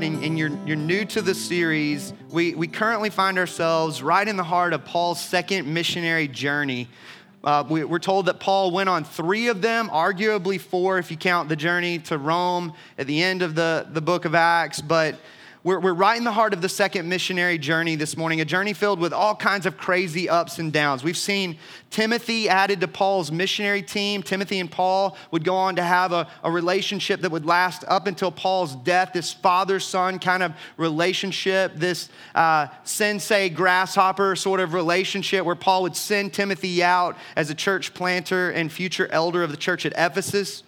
and, and, you're, you're new to the series, we, we currently find ourselves right in the heart of Paul's second missionary journey. Uh, we, we're told that Paul went on three of them, arguably four if you count the journey to Rome at the end of the, the book of Acts. But we're, we're right in the heart of the second missionary journey this morning, a journey filled with all kinds of crazy ups and downs. We've seen Timothy added to Paul's missionary team. Timothy and Paul would go on to have a, a relationship that would last up until Paul's death, this father son kind of relationship, this uh, sensei grasshopper sort of relationship where Paul would send Timothy out as a church planter and future elder of the church at Ephesus.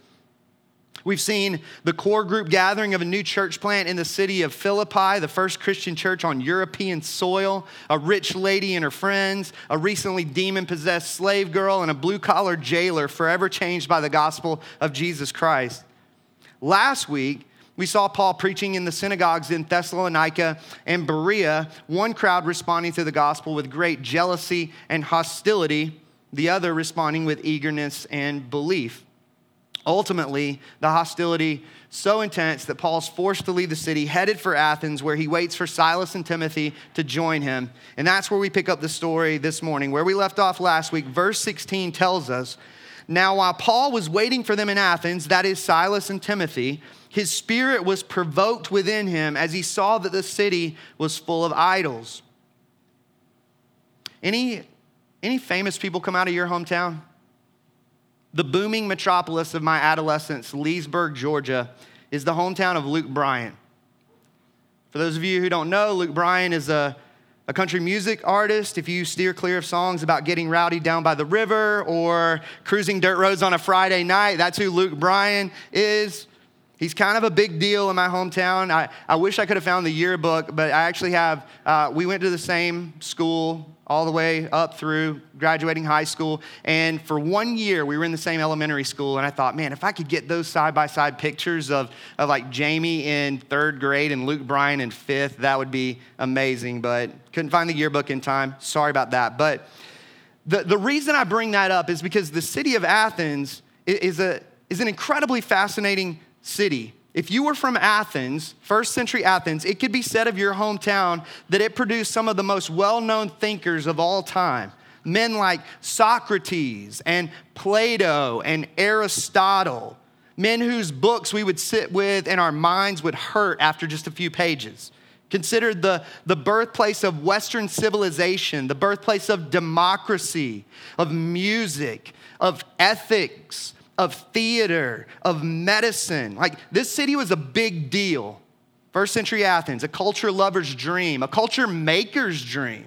We've seen the core group gathering of a new church plant in the city of Philippi, the first Christian church on European soil, a rich lady and her friends, a recently demon possessed slave girl, and a blue collar jailer forever changed by the gospel of Jesus Christ. Last week, we saw Paul preaching in the synagogues in Thessalonica and Berea, one crowd responding to the gospel with great jealousy and hostility, the other responding with eagerness and belief. Ultimately, the hostility so intense that Paul's forced to leave the city, headed for Athens, where he waits for Silas and Timothy to join him. And that's where we pick up the story this morning. Where we left off last week, verse 16 tells us Now, while Paul was waiting for them in Athens, that is Silas and Timothy, his spirit was provoked within him as he saw that the city was full of idols. Any, any famous people come out of your hometown? The booming metropolis of my adolescence, Leesburg, Georgia, is the hometown of Luke Bryan. For those of you who don't know, Luke Bryan is a, a country music artist. If you steer clear of songs about getting rowdy down by the river or cruising dirt roads on a Friday night, that's who Luke Bryan is. He's kind of a big deal in my hometown. I, I wish I could have found the yearbook, but I actually have. Uh, we went to the same school all the way up through graduating high school. And for one year, we were in the same elementary school. And I thought, man, if I could get those side by side pictures of, of like Jamie in third grade and Luke Bryan in fifth, that would be amazing. But couldn't find the yearbook in time. Sorry about that. But the, the reason I bring that up is because the city of Athens is, a, is an incredibly fascinating city. If you were from Athens, first century Athens, it could be said of your hometown that it produced some of the most well known thinkers of all time. Men like Socrates and Plato and Aristotle, men whose books we would sit with and our minds would hurt after just a few pages. Considered the, the birthplace of Western civilization, the birthplace of democracy, of music, of ethics, of theater, of medicine. Like this city was a big deal. First century Athens, a culture lover's dream, a culture maker's dream.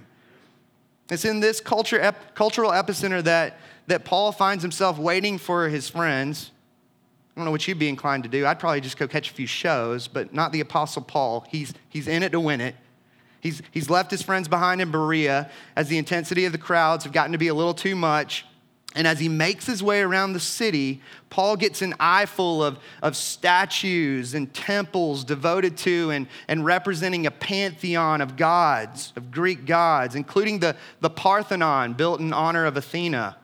It's in this culture, ep, cultural epicenter that, that Paul finds himself waiting for his friends. I don't know what you'd be inclined to do. I'd probably just go catch a few shows, but not the Apostle Paul. He's, he's in it to win it. He's, he's left his friends behind in Berea as the intensity of the crowds have gotten to be a little too much. And as he makes his way around the city, Paul gets an eyeful of, of statues and temples devoted to and, and representing a pantheon of gods, of Greek gods, including the, the Parthenon built in honor of Athena,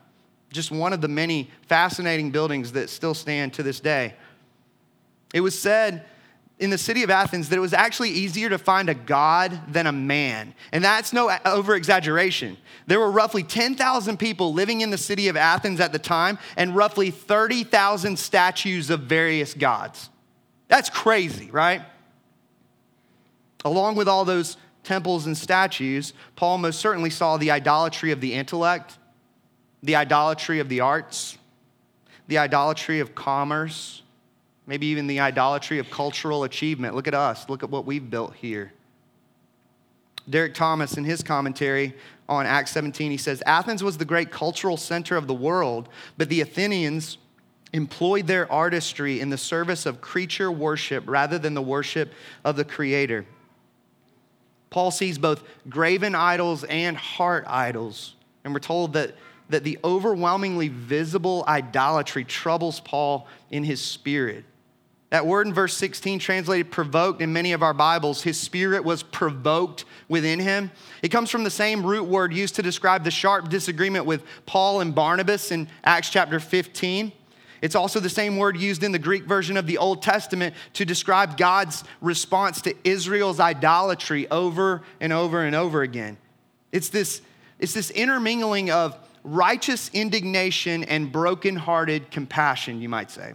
just one of the many fascinating buildings that still stand to this day. It was said in the city of Athens that it was actually easier to find a God than a man. And that's no over exaggeration. There were roughly 10,000 people living in the city of Athens at the time and roughly 30,000 statues of various gods. That's crazy, right? Along with all those temples and statues, Paul most certainly saw the idolatry of the intellect, the idolatry of the arts, the idolatry of commerce maybe even the idolatry of cultural achievement. Look at us, look at what we've built here. Derek Thomas, in his commentary on Acts 17, he says Athens was the great cultural center of the world, but the Athenians employed their artistry in the service of creature worship rather than the worship of the Creator. Paul sees both graven idols and heart idols, and we're told that, that the overwhelmingly visible idolatry troubles Paul in his spirit. That word in verse 16, translated provoked in many of our Bibles, his spirit was provoked within him. It comes from the same root word used to describe the sharp disagreement with Paul and Barnabas in Acts chapter 15. It's also the same word used in the Greek version of the Old Testament to describe God's response to Israel's idolatry over and over and over again. It's this, it's this intermingling of righteous indignation and broken-hearted compassion, you might say.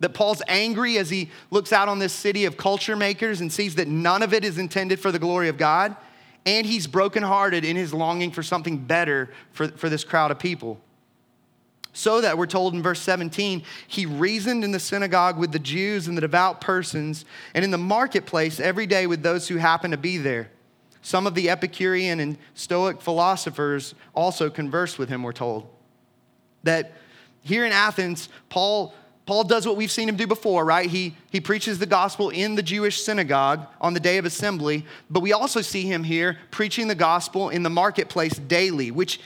That Paul's angry as he looks out on this city of culture makers and sees that none of it is intended for the glory of God. And he's brokenhearted in his longing for something better for, for this crowd of people. So that we're told in verse 17, he reasoned in the synagogue with the Jews and the devout persons, and in the marketplace every day with those who happened to be there. Some of the Epicurean and Stoic philosophers also conversed with him, we're told. That here in Athens, Paul, Paul does what we've seen him do before, right? He, he preaches the gospel in the Jewish synagogue on the day of assembly, but we also see him here preaching the gospel in the marketplace daily, which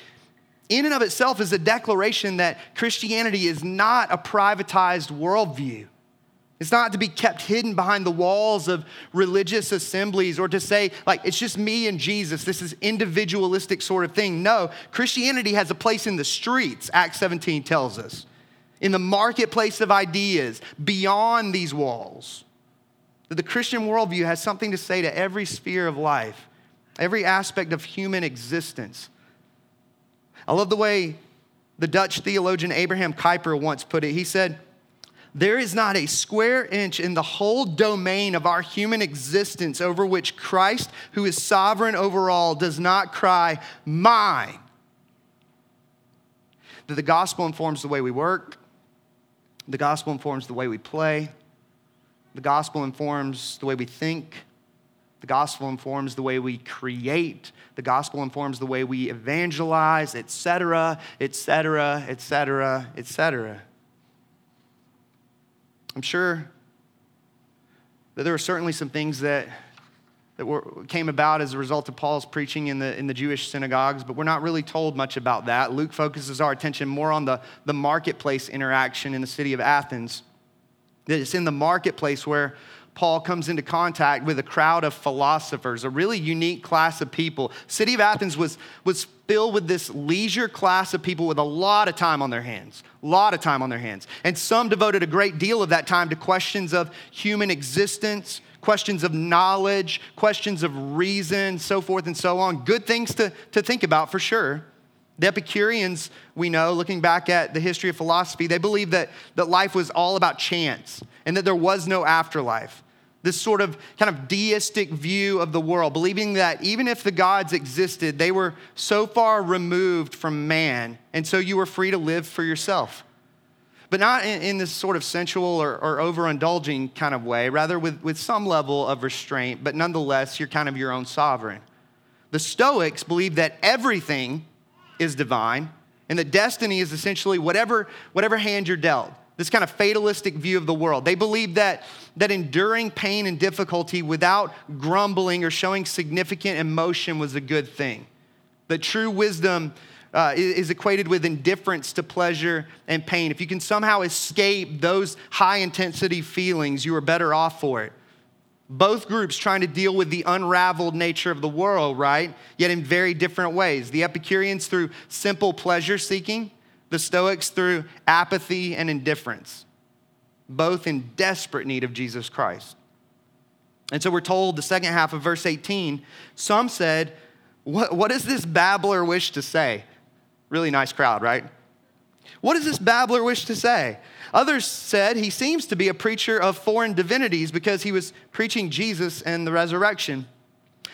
in and of itself is a declaration that Christianity is not a privatized worldview. It's not to be kept hidden behind the walls of religious assemblies or to say, like, it's just me and Jesus. This is individualistic sort of thing. No, Christianity has a place in the streets, Acts 17 tells us, in the marketplace of ideas, beyond these walls. That the Christian worldview has something to say to every sphere of life, every aspect of human existence. I love the way the Dutch theologian Abraham Kuyper once put it. He said, There is not a square inch in the whole domain of our human existence over which Christ, who is sovereign over all, does not cry, Mine. That the gospel informs the way we work, the gospel informs the way we play, the gospel informs the way we think, the gospel informs the way we create. The gospel informs the way we evangelize, etc., etc., etc., etc. I'm sure that there are certainly some things that, that were, came about as a result of Paul's preaching in the, in the Jewish synagogues, but we're not really told much about that. Luke focuses our attention more on the, the marketplace interaction in the city of Athens. That it's in the marketplace where Paul comes into contact with a crowd of philosophers, a really unique class of people. City of Athens was, was filled with this leisure class of people with a lot of time on their hands, a lot of time on their hands. And some devoted a great deal of that time to questions of human existence, questions of knowledge, questions of reason, so forth and so on. Good things to, to think about for sure. The Epicureans, we know, looking back at the history of philosophy, they believed that, that life was all about chance and that there was no afterlife this sort of kind of deistic view of the world, believing that even if the gods existed, they were so far removed from man, and so you were free to live for yourself. But not in, in this sort of sensual or, or overindulging kind of way, rather with, with some level of restraint, but nonetheless, you're kind of your own sovereign. The Stoics believe that everything is divine and that destiny is essentially whatever, whatever hand you're dealt this kind of fatalistic view of the world. They believe that, that enduring pain and difficulty without grumbling or showing significant emotion was a good thing. That true wisdom uh, is equated with indifference to pleasure and pain. If you can somehow escape those high intensity feelings, you are better off for it. Both groups trying to deal with the unraveled nature of the world, right? Yet in very different ways. The Epicureans through simple pleasure seeking, the Stoics through apathy and indifference, both in desperate need of Jesus Christ. And so we're told the second half of verse 18, some said, What, what does this babbler wish to say? Really nice crowd, right? What does this babbler wish to say? Others said he seems to be a preacher of foreign divinities because he was preaching Jesus and the resurrection.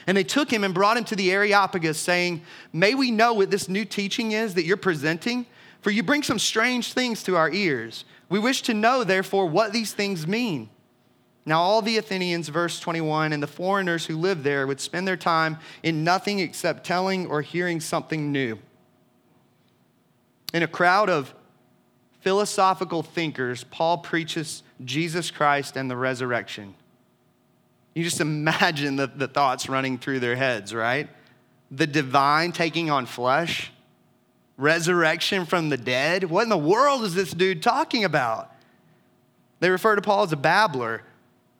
And they took him and brought him to the Areopagus, saying, May we know what this new teaching is that you're presenting? For you bring some strange things to our ears. We wish to know, therefore, what these things mean. Now, all the Athenians, verse 21, and the foreigners who lived there would spend their time in nothing except telling or hearing something new. In a crowd of philosophical thinkers, Paul preaches Jesus Christ and the resurrection. You just imagine the, the thoughts running through their heads, right? The divine taking on flesh resurrection from the dead. What in the world is this dude talking about? They refer to Paul as a babbler.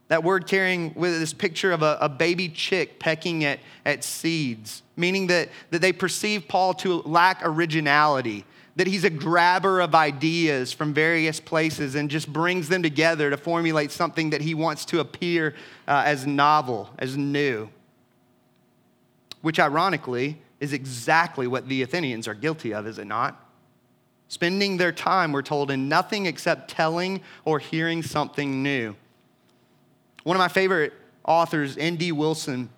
That word carrying with this picture of a, a, baby chick pecking at, at seeds, meaning that, that they perceive Paul to lack originality, that he's a grabber of ideas from various places and just brings them together to formulate something that he wants to appear uh, as novel, as new. Which, ironically, is exactly what the Athenians are guilty of, is it not? Spending their time, we're told, in nothing except telling or hearing something new. One of my favorite authors, N.D. Wilson,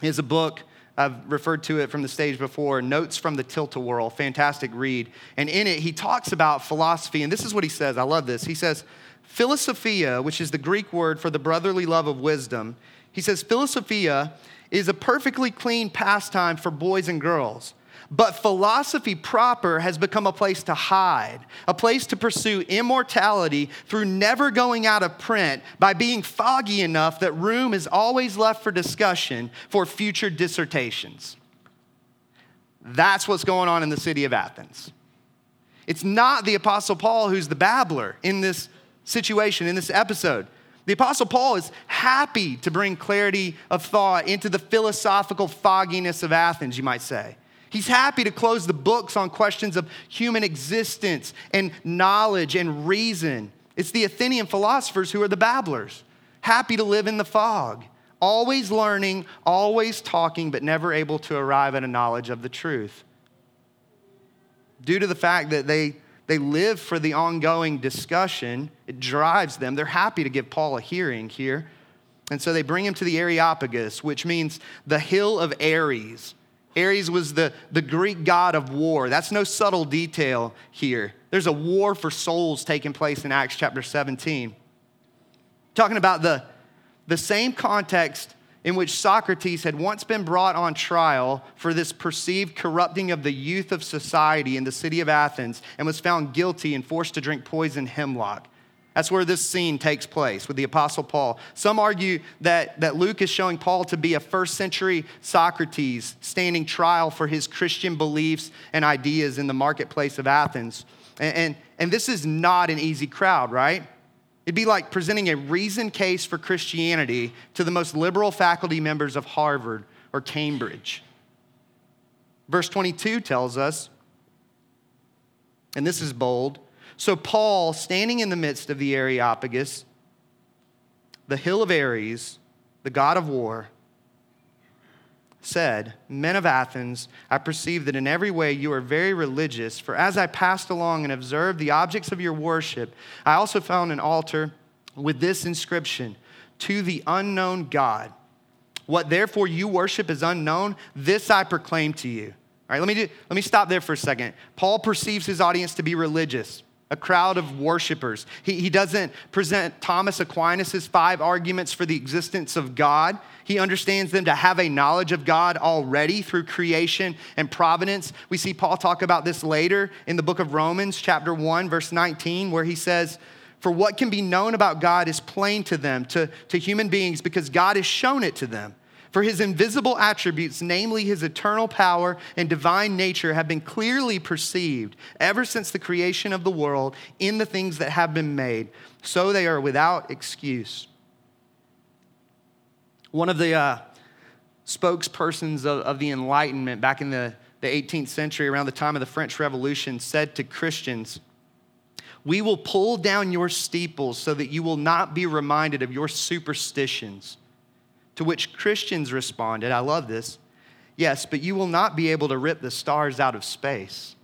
has a book I've referred to it from the stage before Notes from the Tilt-A-Whirl, fantastic read. And in it, he talks about philosophy, and this is what he says. I love this. He says, Philosophia, which is the Greek word for the brotherly love of wisdom, he says, Philosophia is a perfectly clean pastime for boys and girls. But philosophy proper has become a place to hide, a place to pursue immortality through never going out of print by being foggy enough that room is always left for discussion for future dissertations. That's what's going on in the city of Athens. It's not the Apostle Paul who's the babbler in this situation, in this episode. The Apostle Paul is happy to bring clarity of thought into the philosophical fogginess of Athens, you might say. He's happy to close the books on questions of human existence and knowledge and reason. It's the Athenian philosophers who are the babblers, happy to live in the fog, always learning, always talking, but never able to arrive at a knowledge of the truth. Due to the fact that they, they live for the ongoing discussion, it drives them. They're happy to give Paul a hearing here. And so they bring him to the Areopagus, which means the hill of Ares. Ares was the, the Greek god of war. That's no subtle detail here. There's a war for souls taking place in Acts chapter 17. Talking about the, the same context in which Socrates had once been brought on trial for this perceived corrupting of the youth of society in the city of Athens and was found guilty and forced to drink poison hemlock. That's where this scene takes place with the Apostle Paul. Some argue that, that Luke is showing Paul to be a first century Socrates standing trial for his Christian beliefs and ideas in the marketplace of Athens. And, and, and this is not an easy crowd, right? It'd be like presenting a reasoned case for Christianity to the most liberal faculty members of Harvard or Cambridge. Verse 22 tells us, and this is bold so, Paul, standing in the midst of the Areopagus, the hill of Ares, the god of war, said, Men of Athens, I perceive that in every way you are very religious, for as I passed along and observed the objects of your worship, I also found an altar with this inscription To the unknown God. What therefore you worship is unknown, this I proclaim to you. All right, let me, do, let me stop there for a second. Paul perceives his audience to be religious a crowd of worshipers. He, he doesn't present Thomas Aquinas' five arguments for the existence of God. He understands them to have a knowledge of God already through creation and providence. We see Paul talk about this later in the book of Romans, chapter 1, verse 19, where he says, For what can be known about God is plain to them, to, to human beings, because God has shown it to them. For his invisible attributes, namely his eternal power and divine nature, have been clearly perceived ever since the creation of the world in the things that have been made. So they are without excuse. One of the uh, spokespersons of, of the Enlightenment back in the, the 18th century, around the time of the French Revolution, said to Christians, We will pull down your steeples so that you will not be reminded of your superstitions. To which Christians responded, I love this. Yes, but you will not be able to rip the stars out of space.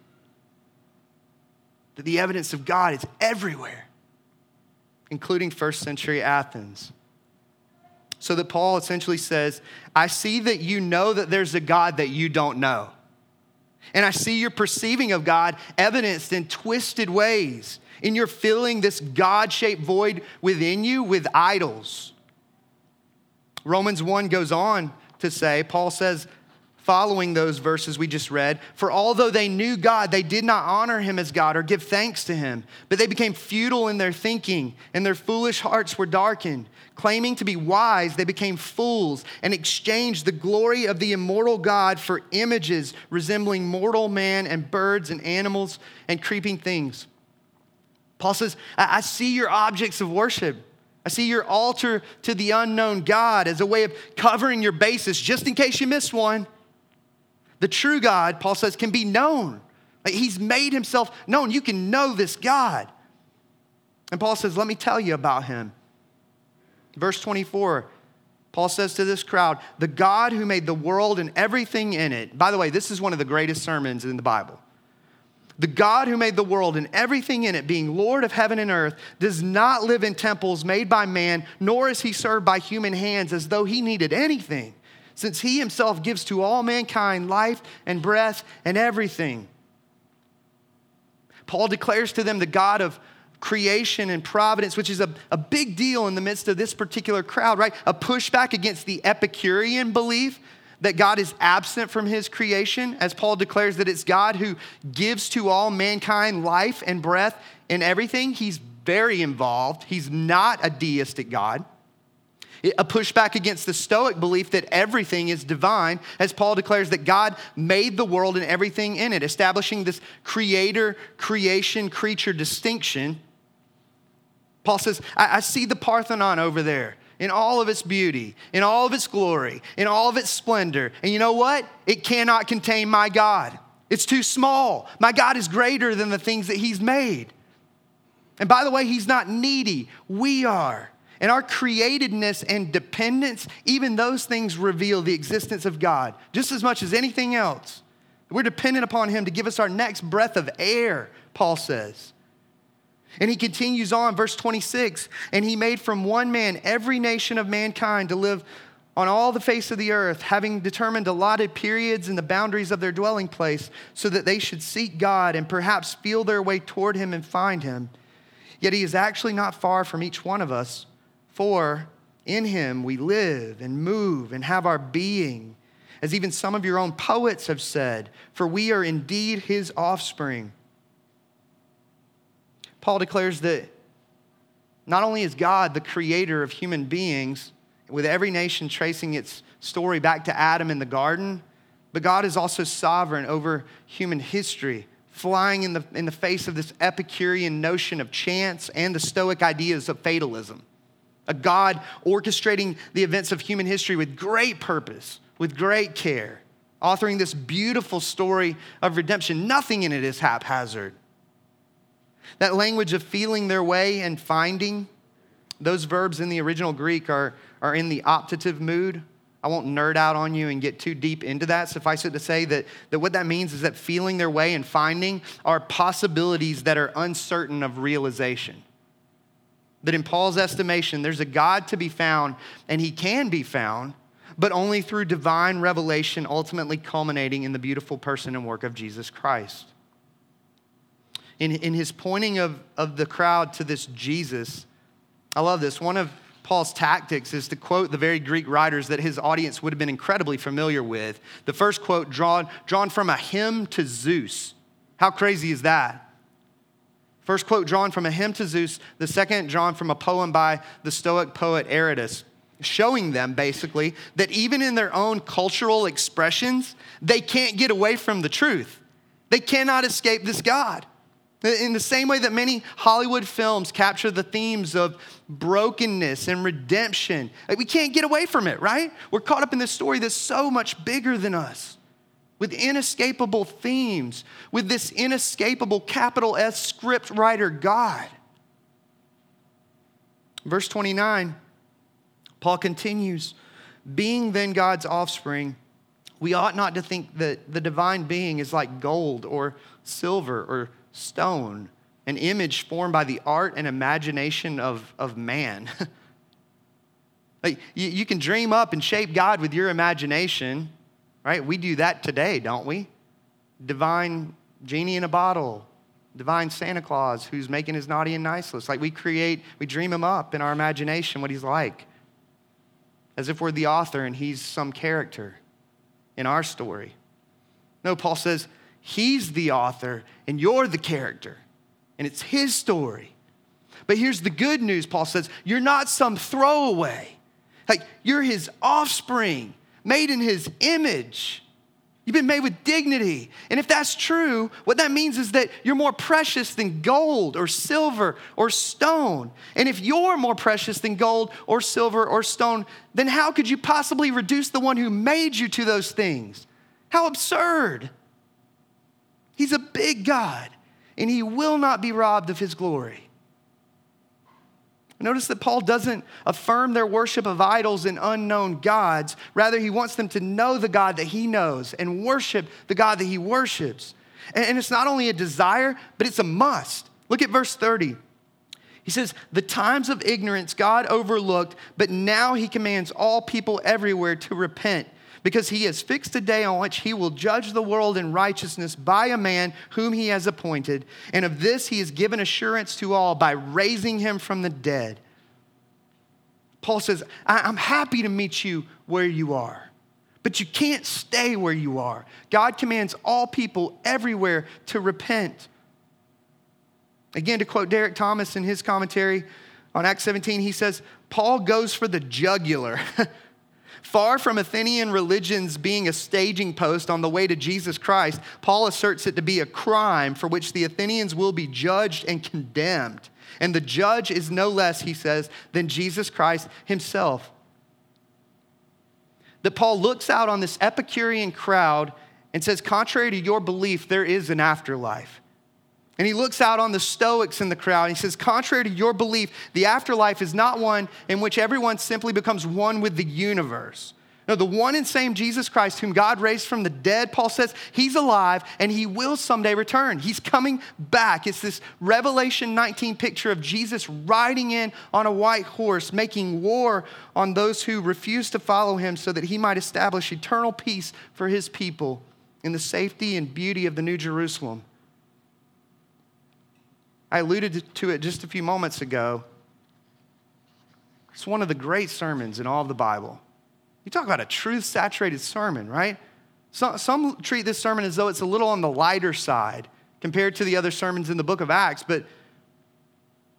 That the evidence of God is everywhere, including first century Athens. So that Paul essentially says, I see that you know that there's a God that you don't know. And I see your perceiving of God evidenced in twisted ways, in your filling this God shaped void within you with idols Romans 1 goes on to say, Paul says, following those verses we just read, for although they knew God, they did not honor him as God or give thanks to him, but they became futile in their thinking, and their foolish hearts were darkened. Claiming to be wise, they became fools and exchanged the glory of the immortal God for images resembling mortal man and birds and animals and creeping things. Paul says, I see your objects of worship. I see your altar to the unknown God as a way of covering your bases just in case you missed one. The true God, Paul says, can be known he's made himself known. You can know this God. And Paul says, Let me tell you about him. Verse 24, Paul says to this crowd, The God who made the world and everything in it. By the way, this is one of the greatest sermons in the Bible. The God who made the world and everything in it, being Lord of heaven and earth, does not live in temples made by man, nor is he served by human hands as though he needed anything, since he himself gives to all mankind life and breath and everything. Paul declares to them the God of creation and providence, which is a, a big deal in the midst of this particular crowd, right? A pushback against the Epicurean belief that God is absent from his creation, as Paul declares that it's God who gives to all mankind life and breath and everything. He's very involved. He's not a deistic God. A pushback against the Stoic belief that everything is divine, as Paul declares that God made the world and everything in it, establishing this creator, creation, creature distinction. Paul says, I, I see the Parthenon over there in all of its beauty, in all of its glory, in all of its splendor. And you know what? It cannot contain my God. It's too small. My God is greater than the things that He's made. And by the way, He's not needy. We are. And our createdness and dependence, even those things reveal the existence of God just as much as anything else. We're dependent upon Him to give us our next breath of air, Paul says. And he continues on, verse 26 and he made from one man every nation of mankind to live on all the face of the earth, having determined allotted periods and the boundaries of their dwelling place, so that they should seek God and perhaps feel their way toward him and find him. Yet he is actually not far from each one of us, for in him we live and move and have our being. As even some of your own poets have said, for we are indeed his offspring. Paul declares that not only is God the creator of human beings, with every nation tracing its story back to Adam in the garden, but God is also sovereign over human history, flying in the, in the face of this Epicurean notion of chance and the Stoic ideas of fatalism. A God orchestrating the events of human history with great purpose, with great care, authoring this beautiful story of redemption. Nothing in it is haphazard. That language of feeling their way and finding, those verbs in the original Greek are, are in the optative mood. I won't nerd out on you and get too deep into that. Suffice it to say that, that what that means is that feeling their way and finding are possibilities that are uncertain of realization. That in Paul's estimation, there's a God to be found, and he can be found, but only through divine revelation, ultimately culminating in the beautiful person and work of Jesus Christ in, in his pointing of, of the crowd to this Jesus, I love this. One of Paul's tactics is to quote the very Greek writers that his audience would have been incredibly familiar with. The first quote drawn, drawn from a hymn to Zeus. How crazy is that? First quote drawn from a hymn to Zeus, the second drawn from a poem by the Stoic poet Aratus, showing them basically that even in their own cultural expressions, they can't get away from the truth. They cannot escape this God. In the same way that many Hollywood films capture the themes of brokenness and redemption, we can't get away from it, right? We're caught up in this story that's so much bigger than us, with inescapable themes, with this inescapable capital S script writer God. Verse 29, Paul continues Being then God's offspring, we ought not to think that the divine being is like gold or silver or stone, an image formed by the art and imagination of, of man. like, you, you can dream up and shape God with your imagination, right? We do that today, don't we? Divine genie in a bottle, divine Santa Claus who's making his naughty and nice list. Like we create, we dream him up in our imagination what he's like, as if we're the author and he's some character in our story. No, Paul says, He's the author and you're the character, and it's his story. But here's the good news Paul says you're not some throwaway. Like, you're his offspring, made in his image. You've been made with dignity. And if that's true, what that means is that you're more precious than gold or silver or stone. And if you're more precious than gold or silver or stone, then how could you possibly reduce the one who made you to those things? How absurd. He's a big God, and he will not be robbed of his glory. Notice that Paul doesn't affirm their worship of idols and unknown gods. Rather, he wants them to know the God that he knows and worship the God that he worships. And it's not only a desire, but it's a must. Look at verse 30. He says, The times of ignorance God overlooked, but now he commands all people everywhere to repent because he has fixed a day on which he will judge the world in righteousness by a man whom he has appointed. And of this he has given assurance to all by raising him from the dead. Paul says, I'm happy to meet you where you are, but you can't stay where you are. God commands all people everywhere to repent. Again, to quote Derek Thomas in his commentary on Acts 17, he says, Paul goes for the jugular. Far from Athenian religions being a staging post on the way to Jesus Christ, Paul asserts it to be a crime for which the Athenians will be judged and condemned. And the judge is no less, he says, than Jesus Christ himself. That Paul looks out on this Epicurean crowd and says, contrary to your belief, there is an afterlife. And he looks out on the Stoics in the crowd and he says, Contrary to your belief, the afterlife is not one in which everyone simply becomes one with the universe. No, the one and same Jesus Christ, whom God raised from the dead, Paul says, he's alive and he will someday return. He's coming back. It's this Revelation 19 picture of Jesus riding in on a white horse, making war on those who refuse to follow him so that he might establish eternal peace for his people in the safety and beauty of the New Jerusalem. I alluded to it just a few moments ago. It's one of the great sermons in all of the Bible. You talk about a truth saturated sermon, right? Some, some treat this sermon as though it's a little on the lighter side compared to the other sermons in the book of Acts, but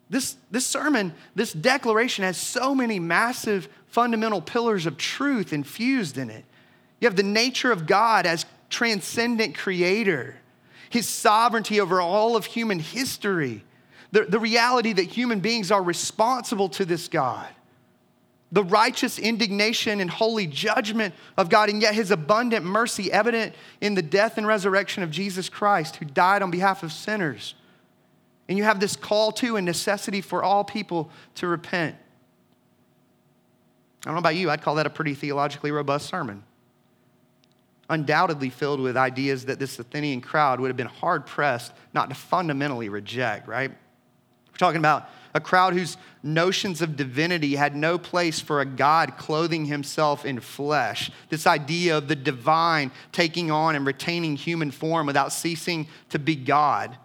this, this sermon, this declaration has so many massive fundamental pillars of truth infused in it. You have the nature of God as transcendent creator his sovereignty over all of human history, the, the reality that human beings are responsible to this God, the righteous indignation and holy judgment of God, and yet his abundant mercy evident in the death and resurrection of Jesus Christ, who died on behalf of sinners. And you have this call to and necessity for all people to repent. I don't know about you, I'd call that a pretty theologically robust sermon undoubtedly filled with ideas that this Athenian crowd would have been hard pressed not to fundamentally reject, right? We're talking about a crowd whose notions of divinity had no place for a God clothing himself in flesh. This idea of the divine taking on and retaining human form without ceasing to be God.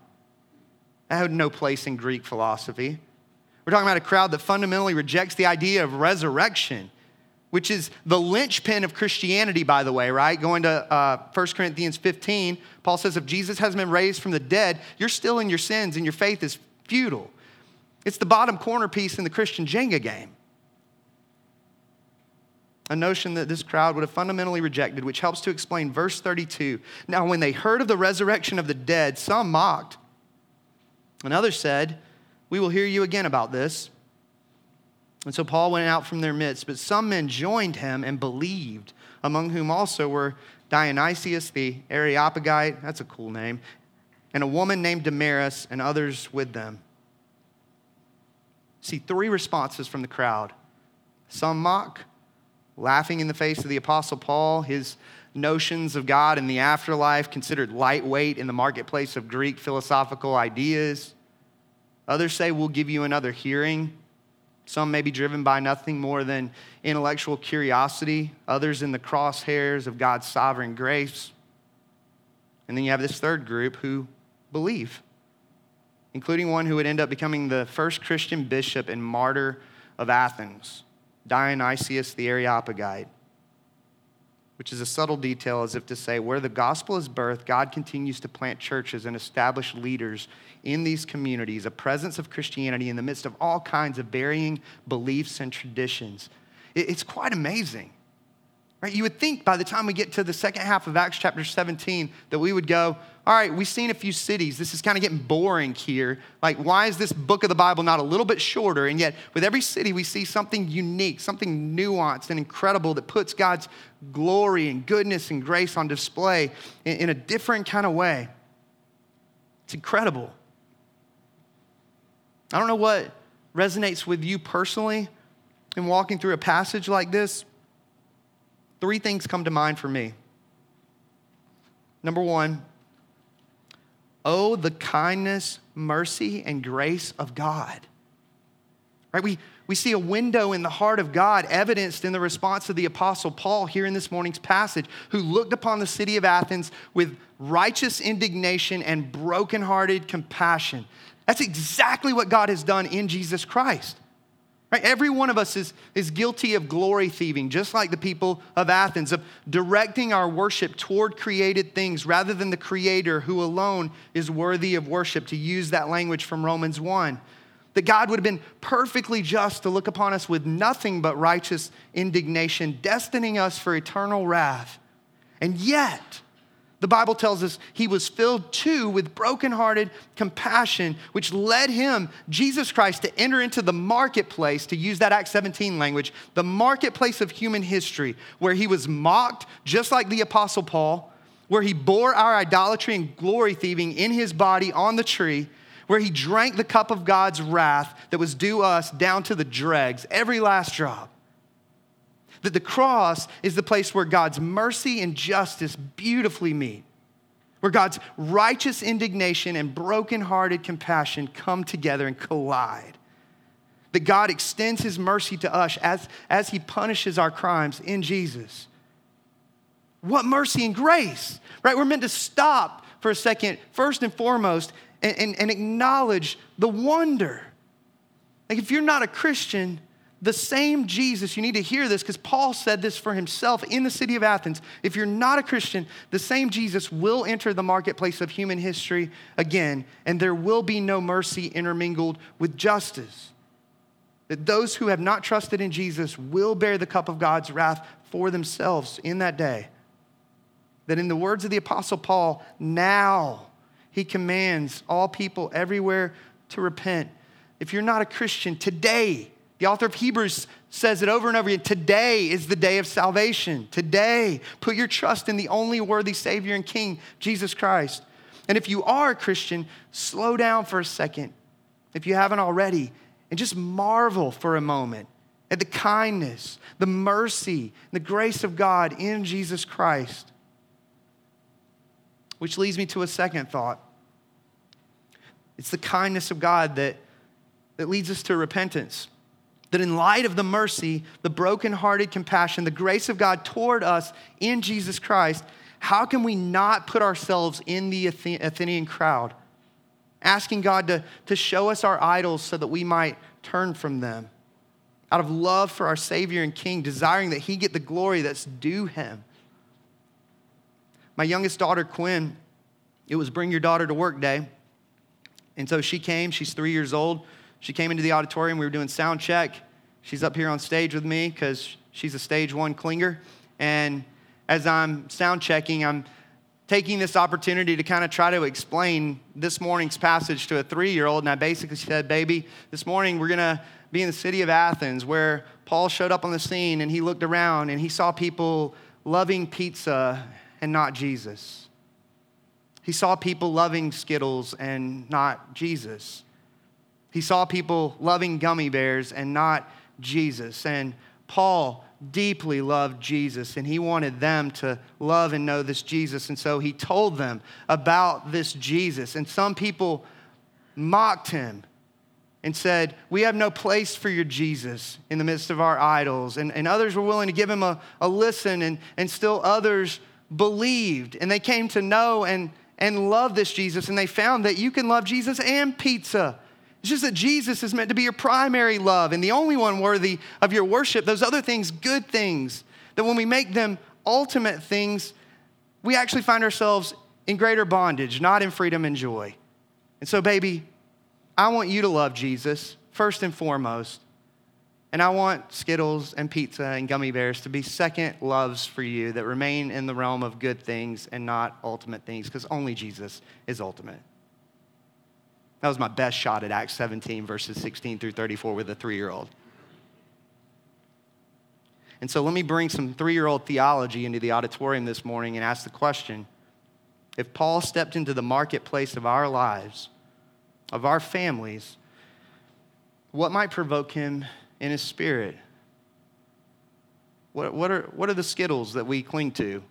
That had no place in Greek philosophy. We're talking about a crowd that fundamentally rejects the idea of resurrection which is the linchpin of Christianity, by the way, right? Going to uh, 1 Corinthians 15, Paul says, if Jesus hasn't been raised from the dead, you're still in your sins and your faith is futile. It's the bottom corner piece in the Christian Jenga game. A notion that this crowd would have fundamentally rejected, which helps to explain verse 32. Now, when they heard of the resurrection of the dead, some mocked, and others said, We will hear you again about this. And so Paul went out from their midst, but some men joined him and believed, among whom also were Dionysius the Areopagite, that's a cool name, and a woman named Damaris, and others with them. See three responses from the crowd. Some mock, laughing in the face of the Apostle Paul, his notions of God and the afterlife considered lightweight in the marketplace of Greek philosophical ideas. Others say, We'll give you another hearing some may be driven by nothing more than intellectual curiosity, others in the crosshairs of God's sovereign grace. And then you have this third group who believe, including one who would end up becoming the first Christian bishop and martyr of Athens, Dionysius the Areopagite, which is a subtle detail as if to say, where the gospel is birthed, God continues to plant churches and establish leaders in these communities, a presence of Christianity in the midst of all kinds of varying beliefs and traditions. It's quite amazing. Right? You would think by the time we get to the second half of Acts chapter 17 that we would go, all right, we've seen a few cities. This is kind of getting boring here. Like, why is this book of the Bible not a little bit shorter? And yet, with every city, we see something unique, something nuanced and incredible that puts God's glory and goodness and grace on display in, in a different kind of way. It's incredible. I don't know what resonates with you personally in walking through a passage like this. Three things come to mind for me. Number one, oh, the kindness, mercy, and grace of God. Right? We, we see a window in the heart of God evidenced in the response of the Apostle Paul here in this morning's passage, who looked upon the city of Athens with righteous indignation and brokenhearted compassion. That's exactly what God has done in Jesus Christ. Right? Every one of us is, is guilty of glory thieving, just like the people of Athens, of directing our worship toward created things rather than the Creator who alone is worthy of worship, to use that language from Romans 1 that God would have been perfectly just to look upon us with nothing but righteous indignation, destining us for eternal wrath. And yet, the Bible tells us he was filled too with brokenhearted compassion, which led him, Jesus Christ, to enter into the marketplace, to use that Acts 17 language, the marketplace of human history, where he was mocked, just like the Apostle Paul, where he bore our idolatry and glory thieving in his body on the tree where he drank the cup of God's wrath that was due us down to the dregs, every last drop. That the cross is the place where God's mercy and justice beautifully meet, where God's righteous indignation and broken-hearted compassion come together and collide. That God extends his mercy to us as, as he punishes our crimes in Jesus. What mercy and grace, right? We're meant to stop for a second, first and foremost, and, and, and acknowledge the wonder. Like, if you're not a Christian, the same Jesus, you need to hear this because Paul said this for himself in the city of Athens. If you're not a Christian, the same Jesus will enter the marketplace of human history again, and there will be no mercy intermingled with justice. That those who have not trusted in Jesus will bear the cup of God's wrath for themselves in that day. That in the words of the Apostle Paul, now he commands all people everywhere to repent. If you're not a Christian, today, the author of Hebrews says it over and over again today is the day of salvation. Today, put your trust in the only worthy Savior and King, Jesus Christ. And if you are a Christian, slow down for a second, if you haven't already, and just marvel for a moment at the kindness, the mercy, the grace of God in Jesus Christ. Which leads me to a second thought. It's the kindness of God that, that leads us to repentance. That in light of the mercy, the brokenhearted compassion, the grace of God toward us in Jesus Christ, how can we not put ourselves in the Athenian crowd, asking God to, to show us our idols so that we might turn from them? Out of love for our Savior and King, desiring that He get the glory that's due Him. My youngest daughter, Quinn, it was Bring Your Daughter to Work Day. And so she came, she's three years old. She came into the auditorium, we were doing sound check. She's up here on stage with me because she's a stage one clinger. And as I'm sound checking, I'm taking this opportunity to kind of try to explain this morning's passage to a three year old. And I basically said, Baby, this morning we're going to be in the city of Athens where Paul showed up on the scene and he looked around and he saw people loving pizza and not Jesus. He saw people loving Skittles and not Jesus. He saw people loving gummy bears and not Jesus. And Paul deeply loved Jesus and he wanted them to love and know this Jesus. And so he told them about this Jesus. And some people mocked him and said, We have no place for your Jesus in the midst of our idols. And, and others were willing to give him a, a listen, and, and still others believed. And they came to know and and love this Jesus, and they found that you can love Jesus and pizza. It's just that Jesus is meant to be your primary love and the only one worthy of your worship. Those other things, good things, that when we make them ultimate things, we actually find ourselves in greater bondage, not in freedom and joy. And so, baby, I want you to love Jesus first and foremost. And I want Skittles and pizza and gummy bears to be second loves for you that remain in the realm of good things and not ultimate things, because only Jesus is ultimate. That was my best shot at Acts 17, verses 16 through 34 with a three year old. And so let me bring some three year old theology into the auditorium this morning and ask the question if Paul stepped into the marketplace of our lives, of our families, what might provoke him in his spirit? What, what, are, what are the skittles that we cling to?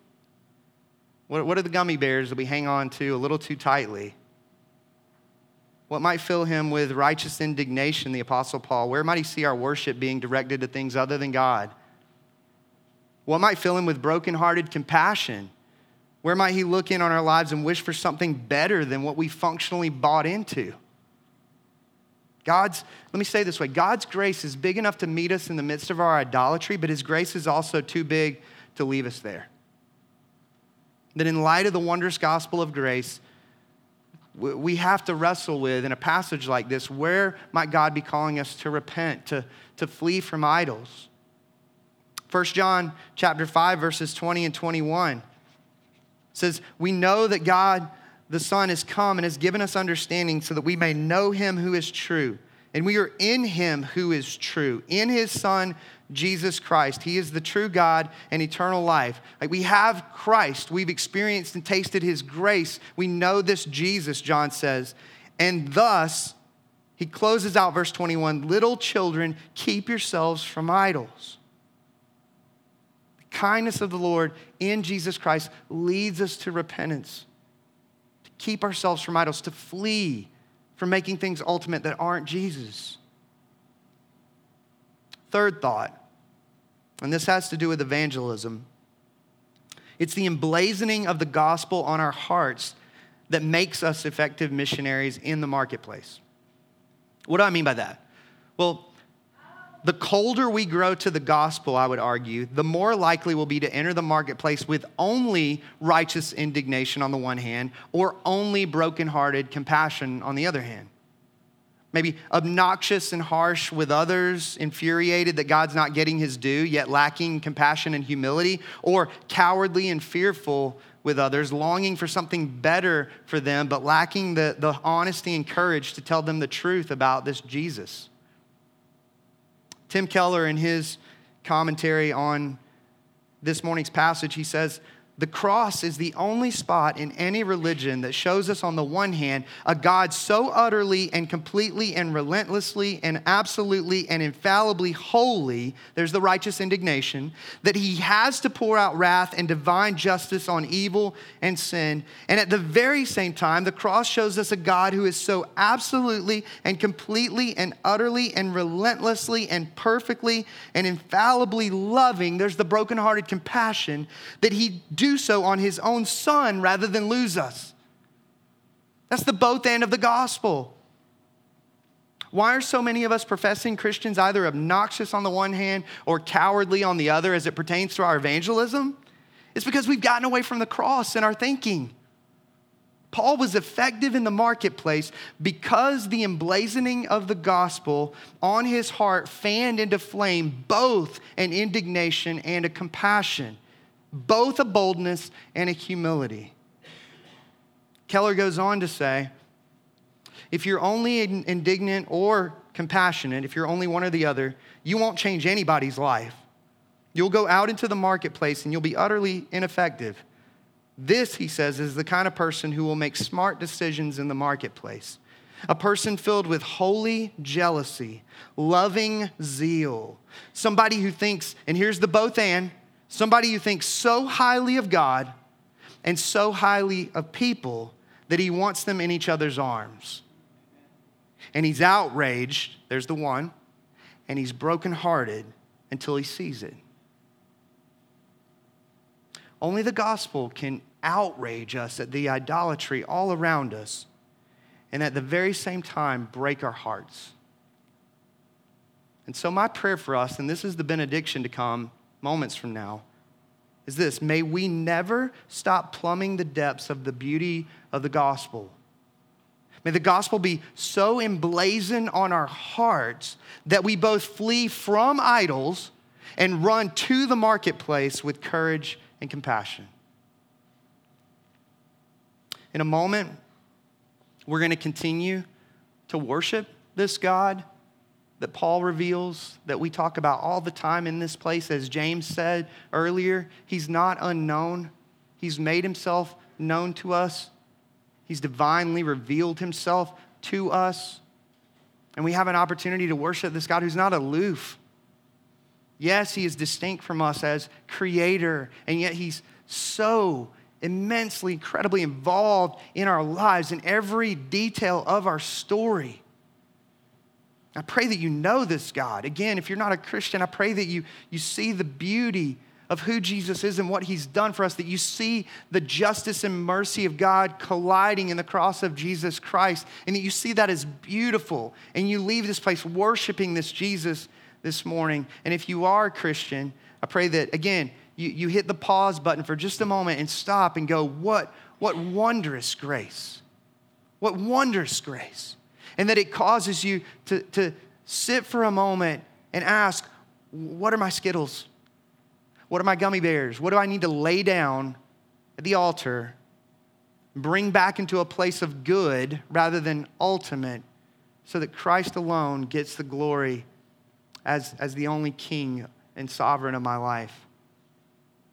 What, what are the gummy bears that we hang on to a little too tightly? What might fill him with righteous indignation, the Apostle Paul? Where might he see our worship being directed to things other than God? What might fill him with brokenhearted compassion? Where might he look in on our lives and wish for something better than what we functionally bought into? God's, let me say this way God's grace is big enough to meet us in the midst of our idolatry, but his grace is also too big to leave us there. That in light of the wondrous gospel of grace, we have to wrestle with in a passage like this where might God be calling us to repent, to, to flee from idols? 1 John chapter 5 verses 20 and 21 says, "We know that God the Son has come and has given us understanding so that we may know him who is true. And we are in him who is true, in his Son, Jesus Christ. He is the true God and eternal life. Like we have Christ. We've experienced and tasted his grace. We know this Jesus, John says. And thus, he closes out verse 21 Little children, keep yourselves from idols. The kindness of the Lord in Jesus Christ leads us to repentance to keep ourselves from idols, to flee from making things ultimate that aren't Jesus. Third thought, and this has to do with evangelism it's the emblazoning of the gospel on our hearts that makes us effective missionaries in the marketplace. What do I mean by that? Well, the colder we grow to the gospel, I would argue, the more likely we'll be to enter the marketplace with only righteous indignation on the one hand, or only brokenhearted compassion on the other hand. Maybe obnoxious and harsh with others, infuriated that God's not getting his due, yet lacking compassion and humility, or cowardly and fearful with others, longing for something better for them, but lacking the, the honesty and courage to tell them the truth about this Jesus. Tim Keller, in his commentary on this morning's passage, he says, the cross is the only spot in any religion that shows us, on the one hand, a God so utterly and completely and relentlessly and absolutely and infallibly holy, there's the righteous indignation, that he has to pour out wrath and divine justice on evil and sin. And at the very same time, the cross shows us a God who is so absolutely and completely and utterly and relentlessly and perfectly and infallibly loving. There's the brokenhearted compassion that he do so on his own son rather than lose us. That's the both end of the gospel. Why are so many of us professing Christians either obnoxious on the one hand or cowardly on the other as it pertains to our evangelism? It's because we've gotten away from the cross in our thinking. Paul was effective in the marketplace because the emblazoning of the gospel on his heart fanned into flame both an indignation and a compassion both a boldness and a humility. Keller goes on to say if you're only indignant or compassionate, if you're only one or the other, you won't change anybody's life. You'll go out into the marketplace and you'll be utterly ineffective. This, he says, is the kind of person who will make smart decisions in the marketplace. A person filled with holy jealousy, loving zeal. Somebody who thinks, and here's the both and, Somebody who thinks so highly of God and so highly of people that he wants them in each other's arms. And he's outraged, there's the one, and he's brokenhearted until he sees it. Only the gospel can outrage us at the idolatry all around us and at the very same time break our hearts. And so, my prayer for us, and this is the benediction to come moments from now is this may we never stop plumbing the depths of the beauty of the gospel. May the gospel be so emblazoned on our hearts that we both flee from idols and run to the marketplace with courage and compassion. In a moment, we're going to continue to worship this God that Paul reveals, that we talk about all the time in this place. As James said earlier, he's not unknown. He's made himself known to us. He's divinely revealed himself to us. And we have an opportunity to worship this God who's not aloof. Yes, he is distinct from us as creator, and yet he's so immensely, incredibly involved in our lives, in every detail of our story. I pray that you know this God. Again, if you're not a Christian, I pray that you, you see the beauty of who Jesus is and what he's done for us, that you see the justice and mercy of God colliding in the cross of Jesus Christ, and that you see that as beautiful, and you leave this place worshiping this Jesus this morning. And if you are a Christian, I pray that, again, you, you hit the pause button for just a moment and stop and go, what, what wondrous grace! What wondrous grace! And that it causes you to, to sit for a moment and ask, What are my Skittles? What are my gummy bears? What do I need to lay down at the altar, bring back into a place of good rather than ultimate, so that Christ alone gets the glory as, as the only king and sovereign of my life?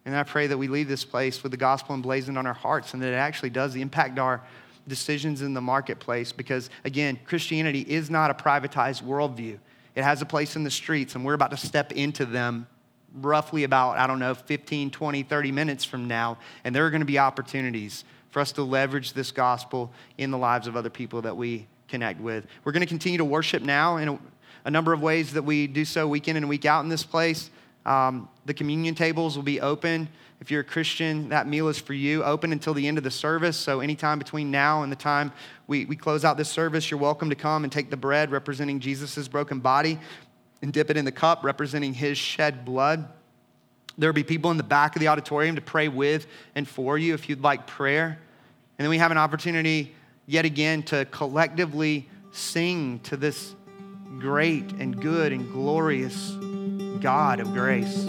And I pray that we leave this place with the gospel emblazoned on our hearts and that it actually does impact our decisions in the marketplace because, again, Christianity is not a privatized worldview. It has a place in the streets, and we're about to step into them roughly about, I don't know, 15, 20, 30 minutes from now. And there are going to be opportunities for us to leverage this gospel in the lives of other people that we connect with. We're going to continue to worship now in a, a number of ways that we do so week in and week out in this place. Um, the communion tables will be open. If you're a Christian, that meal is for you, open until the end of the service. So, anytime between now and the time we, we close out this service, you're welcome to come and take the bread representing Jesus' broken body and dip it in the cup representing his shed blood. There'll be people in the back of the auditorium to pray with and for you if you'd like prayer. And then we have an opportunity yet again to collectively sing to this great and good and glorious God of grace.